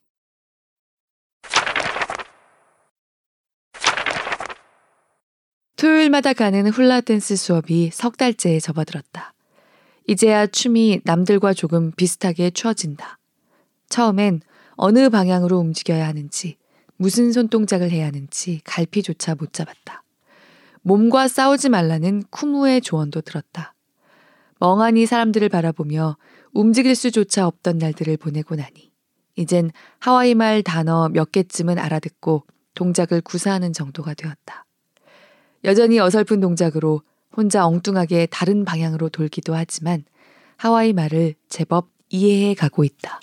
토요일마다 가는 훌라 댄스 수업이 석 달째에 접어들었다. 이제야 춤이 남들과 조금 비슷하게 추어진다. 처음엔 어느 방향으로 움직여야 하는지, 무슨 손동작을 해야 하는지 갈피조차 못 잡았다. 몸과 싸우지 말라는 쿠무의 조언도 들었다. 멍하니 사람들을 바라보며 움직일 수조차 없던 날들을 보내고 나니 이젠 하와이 말 단어 몇 개쯤은 알아듣고 동작을 구사하는 정도가 되었다. 여전히 어설픈 동작으로 혼자 엉뚱하게 다른 방향으로 돌기도 하지만 하와이 말을 제법 이해해 가고 있다.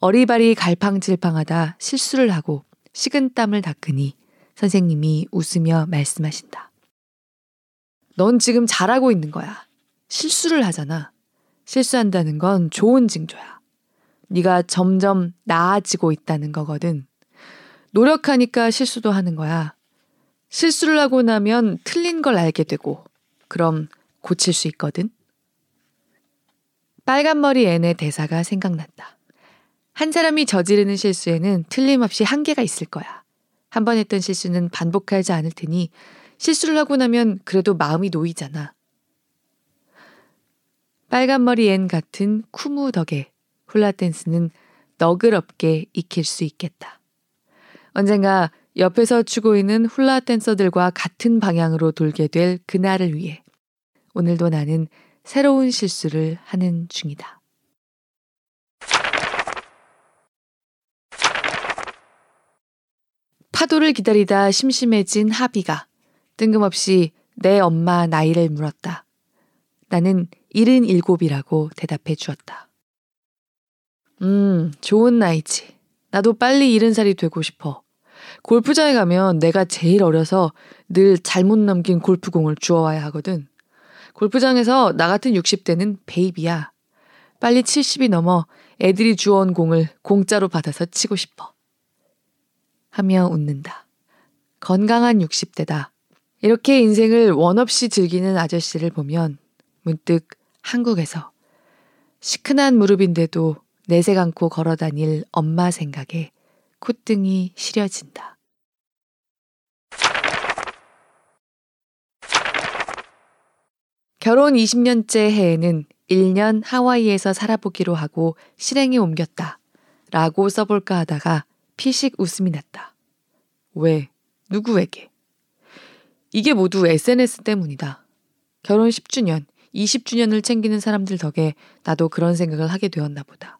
어리바리 갈팡질팡하다 실수를 하고 식은땀을 닦으니 선생님이 웃으며 말씀하신다. 넌 지금 잘하고 있는 거야. 실수를 하잖아. 실수한다는 건 좋은 징조야. 네가 점점 나아지고 있다는 거거든. 노력하니까 실수도 하는 거야. 실수를 하고 나면 틀린 걸 알게 되고, 그럼 고칠 수 있거든. 빨간머리 앤의 대사가 생각났다. 한 사람이 저지르는 실수에는 틀림없이 한계가 있을 거야. 한 번 했던 실수는 반복하지 않을 테니 실수를 하고 나면 그래도 마음이 놓이잖아. 빨간머리 앤 같은 kumu 덕에 훌라댄스는 너그럽게 익힐 수 있겠다. 언젠가 옆에서 추고 있는 훌라 댄서들과 같은 방향으로 돌게 될 그날을 위해 오늘도 나는 새로운 실수를 하는 중이다. 파도를 기다리다 심심해진 하비가 뜬금없이 내 엄마 나이를 물었다. 나는 77이라고 대답해 주었다. 음, 좋은 나이지. 나도 빨리 이른 살이 되고 싶어. 골프장에 가면 내가 제일 어려서 늘 잘못 넘긴 골프공을 주워와야 하거든. 골프장에서 나 같은 60대는 베이비야. 빨리 70이 넘어 애들이 주워온 공을 공짜로 받아서 치고 싶어. 하며 웃는다. 건강한 60대다. 이렇게 인생을 원 없이 즐기는 아저씨를 보면 문득 한국에서 시큰한 무릎인데도 내색 않고 걸어 다닐 엄마 생각에 콧등이 시려진다. 결혼 20년째 해에는 1년 하와이에서 살아보기로 하고 실행에 옮겼다. 라고 써볼까 하다가 피식 웃음이 났다. 왜? 누구에게? 이게 모두 SNS 때문이다. 결혼 10주년, 20주년을 챙기는 사람들 덕에 나도 그런 생각을 하게 되었나 보다.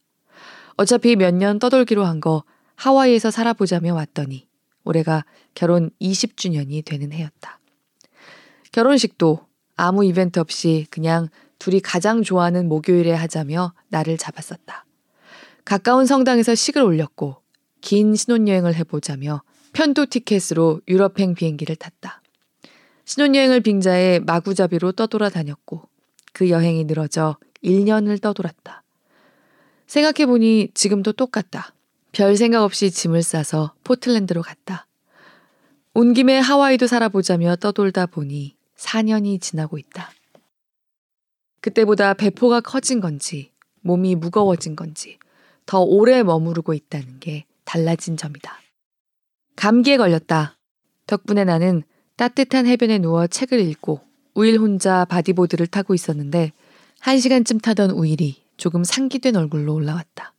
어차피 몇 년 떠돌기로 한 거 하와이에서 살아보자며 왔더니 올해가 결혼 20주년이 되는 해였다. 결혼식도 아무 이벤트 없이 그냥 둘이 가장 좋아하는 목요일에 하자며 날을 잡았었다. 가까운 성당에서 식을 올렸고 긴 신혼여행을 해보자며 편도 티켓으로 유럽행 비행기를 탔다. 신혼여행을 빙자해 마구잡이로 떠돌아 다녔고 그 여행이 늘어져 1년을 떠돌았다. 생각해보니 지금도 똑같다. 별 생각 없이 짐을 싸서 포틀랜드로 갔다. 온 김에 하와이도 살아보자며 떠돌다 보니 4년이 지나고 있다. 그때보다 배포가 커진 건지 몸이 무거워진 건지 더 오래 머무르고 있다는 게 달라진 점이다. 감기에 걸렸다. 덕분에 나는 따뜻한 해변에 누워 책을 읽고 우일 혼자 bodyboard를 타고 있었는데 한 시간쯤 타던 우일이 조금 상기된 얼굴로 올라왔다.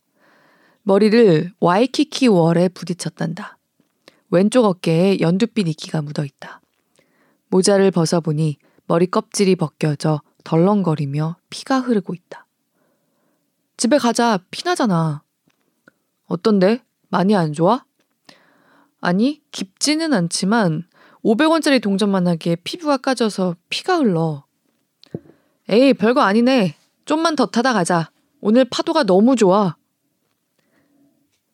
머리를 와이키키 Wall에 부딪혔단다. 왼쪽 어깨에 연두빛 이끼가 묻어 있다. 모자를 벗어보니 머리 껍질이 벗겨져 덜렁거리며 피가 흐르고 있다. 집에 가자. 피나잖아. 어떤데? 많이 안 좋아? 아니, 깊지는 않지만 500원짜리 동전만 하기에 피부가 까져서 피가 흘러. 에이, 별거 아니네. 좀만 더 타다 가자. 오늘 파도가 너무 좋아.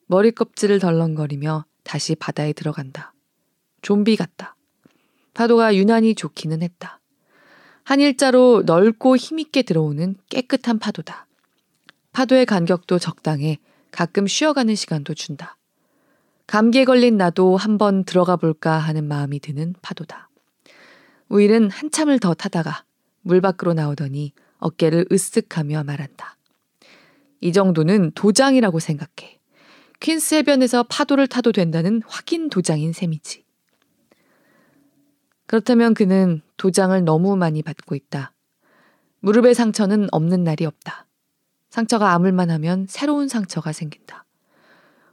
머리 껍질을 덜렁거리며 다시 바다에 들어간다. 좀비 같다. 파도가 유난히 좋기는 했다. 한 일자로 넓고 힘있게 들어오는 깨끗한 파도다. 파도의 간격도 적당해 가끔 쉬어가는 시간도 준다. 감기에 걸린 나도 한번 들어가 볼까 하는 마음이 드는 파도다. 우일은 한참을 더 타다가 물 밖으로 나오더니 어깨를 으쓱하며 말한다. 이 정도는 도장이라고 생각해. 퀸스 해변에서 파도를 타도 된다는 확인 도장인 셈이지. 그렇다면 그는 도장을 너무 많이 받고 있다. 무릎의 상처는 없는 날이 없다. 상처가 아물만 하면 새로운 상처가 생긴다.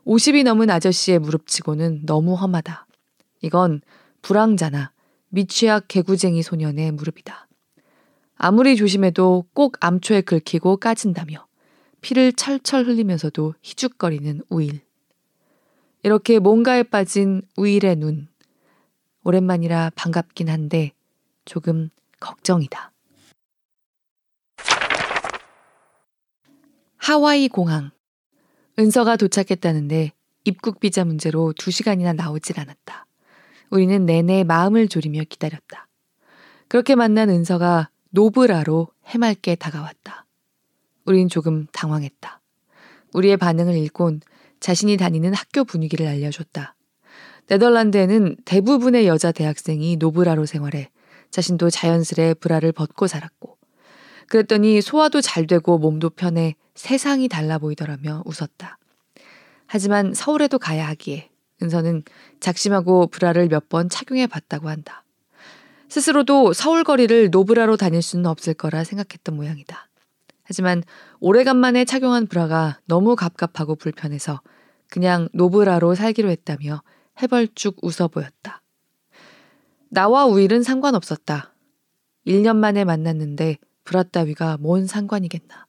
50이 넘은 아저씨의 무릎치고는 너무 험하다. 이건 불황자나 미취학 개구쟁이 소년의 무릎이다. 아무리 조심해도 꼭 암초에 긁히고 까진다며 피를 철철 흘리면서도 희죽거리는 우일. 이렇게 뭔가에 빠진 우일의 눈. 오랜만이라 반갑긴 한데 조금 걱정이다. 하와이 공항. 은서가 도착했다는데 입국 비자 문제로 두 시간이나 나오질 않았다. 우리는 내내 마음을 졸이며 기다렸다. 그렇게 만난 은서가 노브라로 해맑게 다가왔다. 우린 조금 당황했다. 우리의 반응을 읽곤 자신이 다니는 학교 분위기를 알려줬다. 네덜란드에는 대부분의 여자 대학생이 노브라로 생활해 자신도 자연스레 브라를 벗고 살았고 그랬더니 소화도 잘 되고 몸도 편해 세상이 달라 보이더라며 웃었다. 하지만 서울에도 가야 하기에 은서는 작심하고 브라를 몇 번 착용해 봤다고 한다. 스스로도 서울 거리를 노브라로 다닐 수는 없을 거라 생각했던 모양이다. 하지만 오래간만에 착용한 브라가 너무 갑갑하고 불편해서 그냥 노브라로 살기로 했다며 해벌쭉 웃어 보였다. 나와 우일은 상관없었다. 1년 만에 만났는데 브라 따위가 뭔 상관이겠나.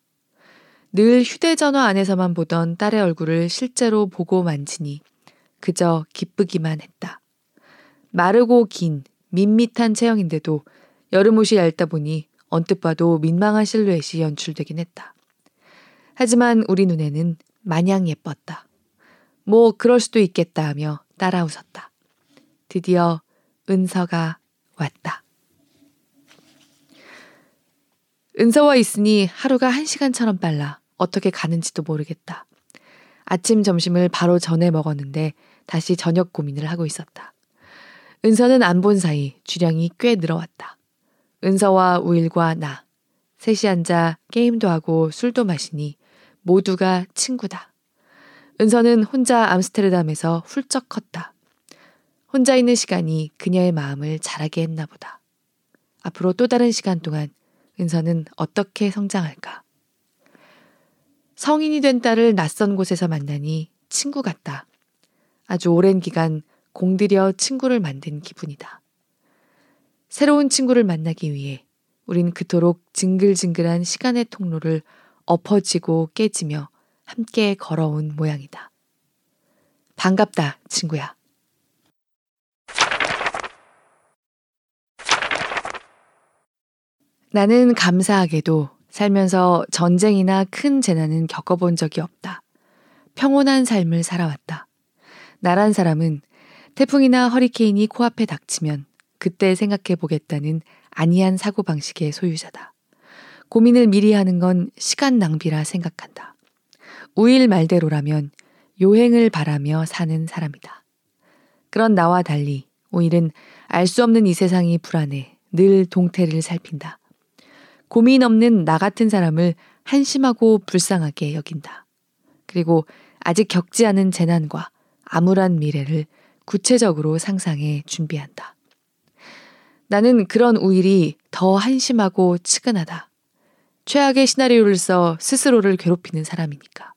늘 휴대전화 안에서만 보던 딸의 얼굴을 실제로 보고 만지니 그저 기쁘기만 했다. 마르고 긴 밋밋한 체형인데도 여름 옷이 얇다 보니 언뜻 봐도 민망한 실루엣이 연출되긴 했다. 하지만 우리 눈에는 마냥 예뻤다. 뭐 그럴 수도 있겠다 하며 따라 웃었다. 드디어 은서가 왔다. 은서와 있으니 하루가 한 시간처럼 빨라 어떻게 가는지도 모르겠다. 아침 점심을 바로 전에 먹었는데 다시 저녁 고민을 하고 있었다. 은서는 안 본 사이 주량이 꽤 늘어왔다. 은서와 우일과 나, 셋이 앉아 게임도 하고 술도 마시니 모두가 친구다. 은서는 혼자 암스테르담에서 훌쩍 컸다. 혼자 있는 시간이 그녀의 마음을 자라게 했나 보다. 앞으로 또 다른 시간 동안 은서는 어떻게 성장할까? 성인이 된 딸을 낯선 곳에서 만나니 친구 같다. 아주 오랜 기간 공들여 친구를 만든 기분이다. 새로운 친구를 만나기 위해 우린 그토록 징글징글한 시간의 통로를 엎어지고 깨지며 함께 걸어온 모양이다. 반갑다, 친구야. 나는 감사하게도 살면서 전쟁이나 큰 재난은 겪어본 적이 없다. 평온한 삶을 살아왔다. 나란 사람은 태풍이나 허리케인이 코앞에 닥치면 그때 생각해 보겠다는 아니한 사고방식의 소유자다. 고민을 미리 하는 건 시간 낭비라 생각한다. 우일 말대로라면 요행을 바라며 사는 사람이다. 그런 나와 달리 오일은 알 수 없는 이 세상이 불안해 늘 동태를 살핀다. 고민 없는 나 같은 사람을 한심하고 불쌍하게 여긴다. 그리고 아직 겪지 않은 재난과 암울한 미래를 구체적으로 상상해 준비한다. 나는 그런 우일이 더 한심하고 측은하다. 최악의 시나리오를 써 스스로를 괴롭히는 사람이니까.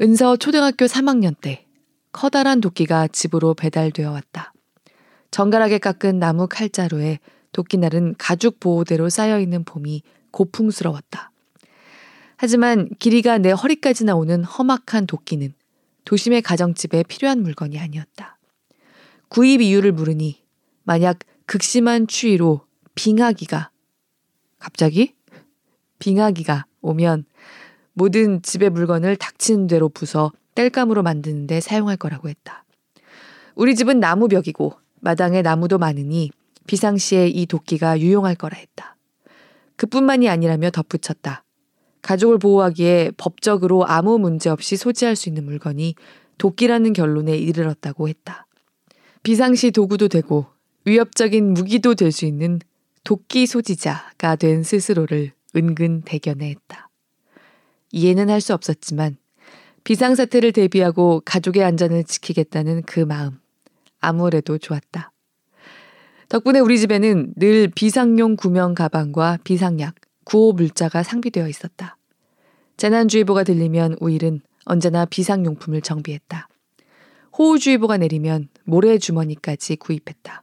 은서 초등학교 3학년 때 커다란 도끼가 집으로 배달되어 왔다. 정갈하게 깎은 나무 칼자루에 도끼날은 가죽 보호대로 쌓여 있는 봄이 고풍스러웠다. 하지만 길이가 내 허리까지 나오는 험악한 도끼는 도심의 가정집에 필요한 물건이 아니었다. 구입 이유를 물으니 만약 극심한 추위로 빙하기가 갑자기 빙하기가 오면 모든 집의 물건을 닥치는 대로 부숴 땔감으로 만드는데 사용할 거라고 했다. 우리 집은 나무벽이고 마당에 나무도 많으니 비상시에 이 도끼가 유용할 거라 했다. 그뿐만이 아니라며 덧붙였다. 가족을 보호하기에 법적으로 아무 문제 없이 소지할 수 있는 물건이 도끼라는 결론에 이르렀다고 했다. 비상시 도구도 되고 위협적인 무기도 될 수 있는 도끼 소지자가 된 스스로를 은근 대견해 했다. 이해는 할 수 없었지만 비상사태를 대비하고 가족의 안전을 지키겠다는 그 마음 아무래도 좋았다. 덕분에 우리 집에는 늘 비상용 구명 가방과 비상약, 구호 물자가 상비되어 있었다. 재난주의보가 들리면 우일은 언제나 비상용품을 정비했다. 호우주의보가 내리면 모래주머니까지 구입했다.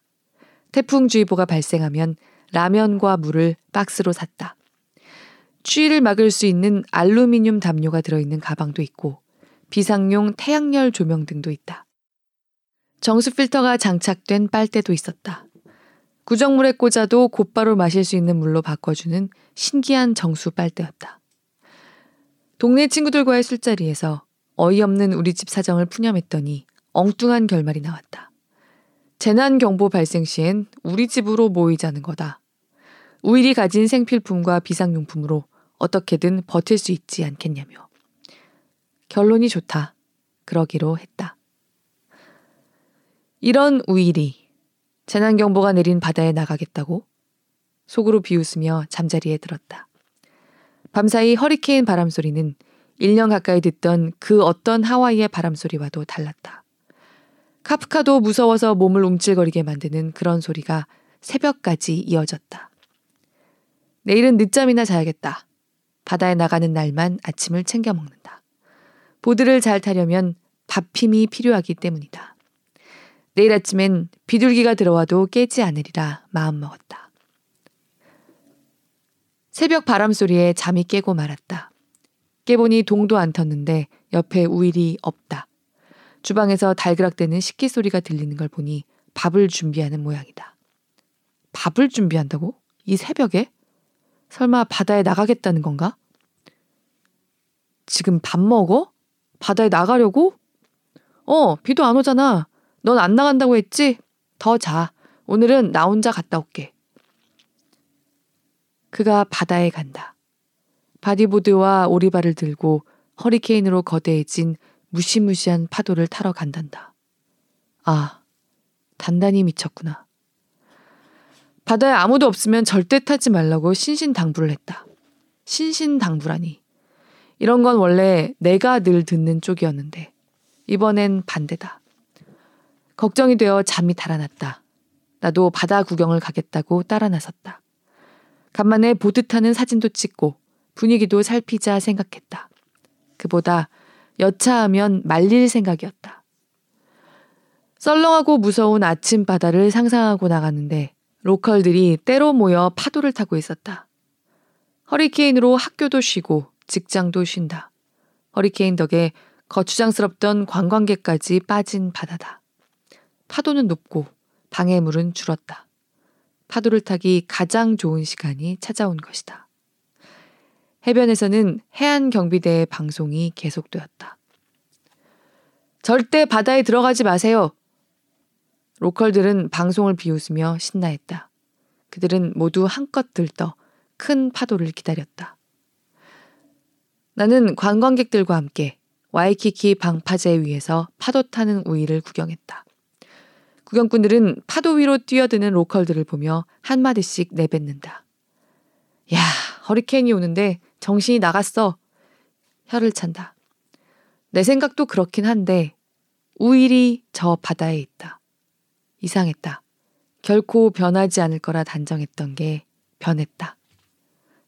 태풍주의보가 발생하면 라면과 물을 박스로 샀다. 추위를 막을 수 있는 알루미늄 담요가 들어있는 가방도 있고 비상용 태양열 조명 등도 있다. 정수 필터가 장착된 빨대도 있었다. 구정물에 꽂아도 곧바로 마실 수 있는 물로 바꿔주는 신기한 정수 빨대였다. 동네 친구들과의 술자리에서 어이없는 우리 집 사정을 푸념했더니 엉뚱한 결말이 나왔다. 재난 경보 발생 시엔 우리 집으로 모이자는 거다. 우일이 가진 생필품과 비상용품으로 어떻게든 버틸 수 있지 않겠냐며. 결론이 좋다. 그러기로 했다. 이런 우일이 재난경보가 내린 바다에 나가겠다고 속으로 비웃으며 잠자리에 들었다. 밤사이 허리케인 바람 소리는 1년 가까이 듣던 그 어떤 하와이의 바람 소리와도 달랐다. 카프카도 무서워서 몸을 움찔거리게 만드는 그런 소리가 새벽까지 이어졌다. 내일은 늦잠이나 자야겠다. 바다에 나가는 날만 아침을 챙겨 먹는다. 보드를 잘 타려면 밥힘이 필요하기 때문이다. 내일 아침엔 비둘기가 들어와도 깨지 않으리라 마음먹었다. 새벽 바람 소리에 잠이 깨고 말았다. 깨보니 동도 안 텄는데 옆에 우일이 없다. 주방에서 달그락대는 식기 소리가 들리는 걸 보니 밥을 준비하는 모양이다. 밥을 준비한다고? 이 새벽에? 설마 바다에 나가겠다는 건가? 지금 밥 먹어? 바다에 나가려고? 어, 비도 안 오잖아. 넌 안 나간다고 했지? 더 자. 오늘은 나 혼자 갔다 올게. 그가 바다에 간다. 바디보드와 오리발을 들고 허리케인으로 거대해진 무시무시한 파도를 타러 간단다. 아, 단단히 미쳤구나. 바다에 아무도 없으면 절대 타지 말라고 신신당부를 했다. 신신당부라니. 이런 건 원래 내가 늘 듣는 쪽이었는데 이번엔 반대다. 걱정이 되어 잠이 달아났다. 나도 바다 구경을 가겠다고 따라 나섰다. 간만에 보드 타는 사진도 찍고 분위기도 살피자 생각했다. 그보다 여차하면 말릴 생각이었다. 썰렁하고 무서운 아침 바다를 상상하고 나갔는데 로컬들이 때로 모여 파도를 타고 있었다. 허리케인으로 학교도 쉬고 직장도 쉰다. 허리케인 덕에 거추장스럽던 관광객까지 빠진 바다다. 파도는 높고 방해물은 줄었다. 파도를 타기 가장 좋은 시간이 찾아온 것이다. 해변에서는 해안 경비대의 방송이 계속되었다. 절대 바다에 들어가지 마세요. 로컬들은 방송을 비웃으며 신나했다. 그들은 모두 한껏 들떠 큰 파도를 기다렸다. 나는 관광객들과 함께 와이키키 방파제 위에서 파도 타는 우위를 구경했다. 구경꾼들은 파도 위로 뛰어드는 로컬들을 보며 한마디씩 내뱉는다. 야, 허리케인이 오는데 정신이 나갔어. 혀를 찬다. 내 생각도 그렇긴 한데 우일이 저 바다에 있다. 이상했다. 결코 변하지 않을 거라 단정했던 게 변했다.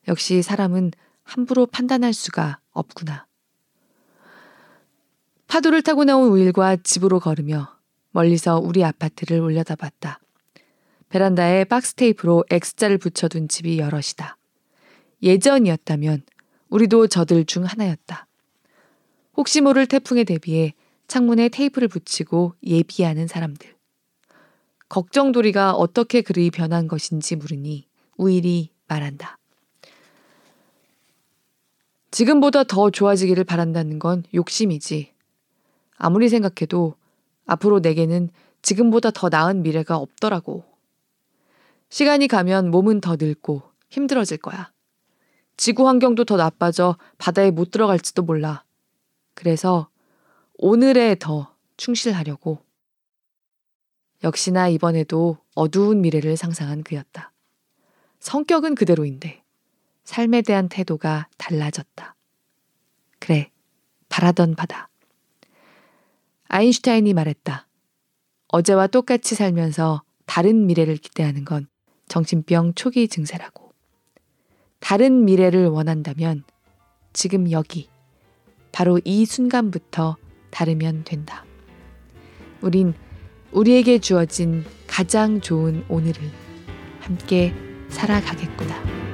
역시 사람은 함부로 판단할 수가 없구나. 파도를 타고 나온 우일과 집으로 걸으며 멀리서 우리 아파트를 올려다봤다. 베란다에 박스 테이프로 X자를 붙여둔 집이 여럿이다. 예전이었다면 우리도 저들 중 하나였다. 혹시 모를 태풍에 대비해 창문에 테이프를 붙이고 예비하는 사람들. 걱정돌이가 어떻게 그리 변한 것인지 물으니 우일이 말한다. 지금보다 더 좋아지기를 바란다는 건 욕심이지. 아무리 생각해도 앞으로 내게는 지금보다 더 나은 미래가 없더라고. 시간이 가면 몸은 더 늙고 힘들어질 거야. 지구 환경도 더 나빠져 바다에 못 들어갈지도 몰라. 그래서 오늘에 더 충실하려고. 역시나 이번에도 어두운 미래를 상상한 그였다. 성격은 그대로인데 삶에 대한 태도가 달라졌다. 그래, 바라던 바다. 아인슈타인이 말했다. 어제와 똑같이 살면서 다른 미래를 기대하는 건 정신병 초기 증세라고. 다른 미래를 원한다면 지금 여기, 바로 이 순간부터 다르면 된다. 우린 우리에게 주어진 가장 좋은 오늘을 함께 살아가겠구나.